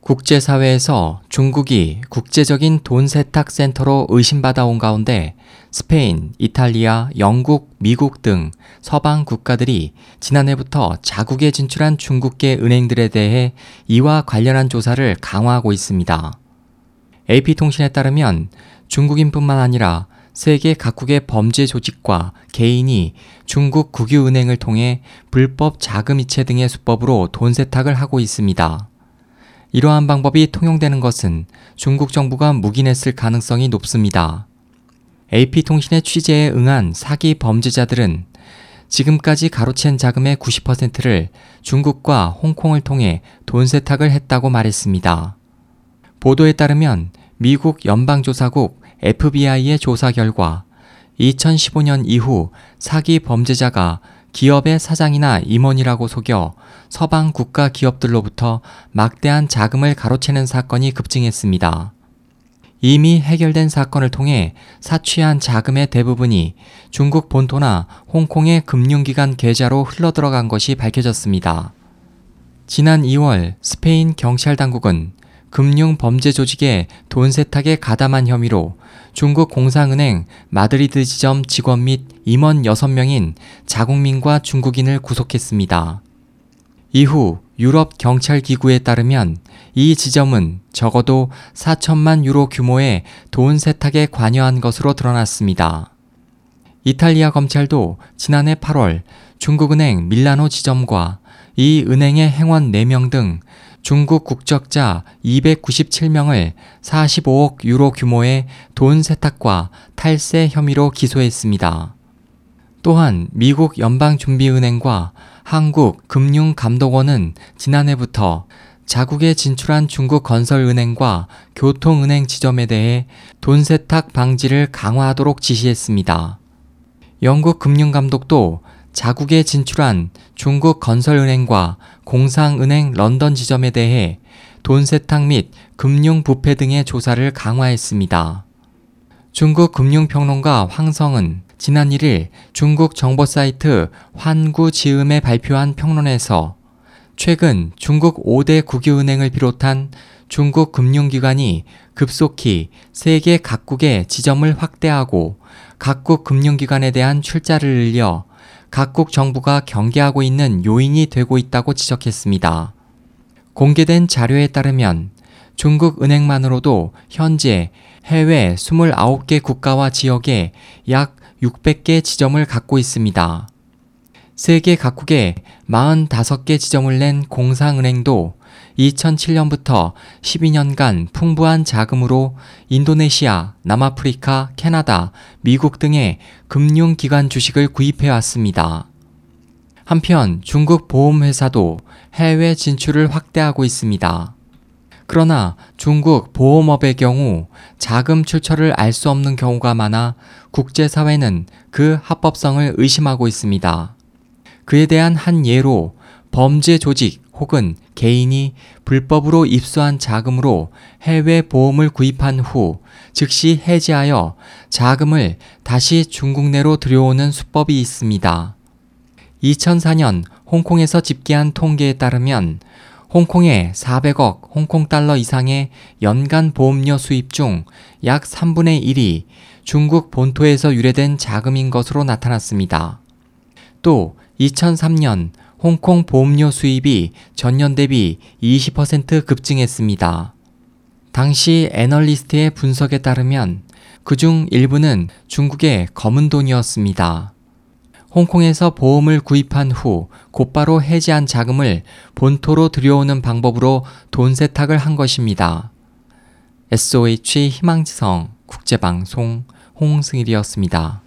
국제사회에서 중국이 국제적인 돈 세탁 센터로 의심받아온 가운데 스페인, 이탈리아, 영국, 미국 등 서방 국가들이 지난해부터 자국에 진출한 중국계 은행들에 대해 이와 관련한 조사를 강화하고 있습니다. AP통신에 따르면 중국인뿐만 아니라 세계 각국의 범죄 조직과 개인이 중국 국유은행을 통해 불법 자금 이체 등의 수법으로 돈 세탁을 하고 있습니다. 이러한 방법이 통용되는 것은 중국 정부가 묵인했을 가능성이 높습니다. AP통신의 취재에 응한 사기 범죄자들은 지금까지 가로챈 자금의 90%를 중국과 홍콩을 통해 돈 세탁을 했다고 말했습니다. 보도에 따르면 미국 연방조사국 FBI의 조사 결과 2015년 이후 사기 범죄자가 기업의 사장이나 임원이라고 속여 서방 국가 기업들로부터 막대한 자금을 가로채는 사건이 급증했습니다. 이미 해결된 사건을 통해 사취한 자금의 대부분이 중국 본토나 홍콩의 금융기관 계좌로 흘러들어간 것이 밝혀졌습니다. 지난 2월 스페인 경찰 당국은 금융 범죄 조직의 돈 세탁에 가담한 혐의로 중국 공상은행 마드리드 지점 직원 및 임원 6명인 자국민과 중국인을 구속했습니다. 이후 유럽 경찰 기구에 따르면 이 지점은 적어도 4천만 유로 규모의 돈 세탁에 관여한 것으로 드러났습니다. 이탈리아 검찰도 지난해 8월 중국은행 밀라노 지점과 이 은행의 행원 4명 등 중국 국적자 297명을 45억 유로 규모의 돈 세탁과 탈세 혐의로 기소했습니다. 또한 미국 연방준비은행과 한국금융감독원은 지난해부터 자국에 진출한 중국 건설은행과 교통은행 지점에 대해 돈 세탁 방지를 강화하도록 지시했습니다. 영국 금융감독도 자국에 진출한 중국 건설은행과 공상은행 런던 지점에 대해 돈 세탁 및 금융 부패 등의 조사를 강화했습니다. 중국 금융평론가 황성은 지난 1일 중국 정보 사이트 환구지음에 발표한 평론에서 최근 중국 5대 국유은행을 비롯한 중국 금융기관이 급속히 세계 각국의 지점을 확대하고 각국 금융기관에 대한 출자를 늘려 각국 정부가 경계하고 있는 요인이 되고 있다고 지적했습니다. 공개된 자료에 따르면 중국 은행만으로도 현재 해외 29개 국가와 지역에 약 600개 지점을 갖고 있습니다. 세계 각국에 45개 지점을 낸 공상은행도 2007년부터 12년간 풍부한 자금으로 인도네시아, 남아프리카, 캐나다, 미국 등의 금융기관 주식을 구입해 왔습니다. 한편 중국 보험회사도 해외 진출을 확대하고 있습니다. 그러나 중국 보험업의 경우 자금 출처를 알 수 없는 경우가 많아 국제사회는 그 합법성을 의심하고 있습니다. 그에 대한 한 예로 범죄 조직 혹은 개인이 불법으로 입수한 자금으로 해외 보험을 구입한 후 즉시 해지하여 자금을 다시 중국 내로 들여오는 수법이 있습니다. 2004년 홍콩에서 집계한 통계에 따르면 홍콩의 400억 홍콩 달러 이상의 연간 보험료 수입 중 약 3분의 1이 중국 본토에서 유래된 자금인 것으로 나타났습니다. 또 2003년 홍콩 보험료 수입이 전년 대비 20% 급증했습니다. 당시 애널리스트의 분석에 따르면 그중 일부는 중국의 검은 돈이었습니다. 홍콩에서 보험을 구입한 후 곧바로 해지한 자금을 본토로 들여오는 방법으로 돈 세탁을 한 것입니다. SOH 희망지성 국제방송 홍승일이었습니다.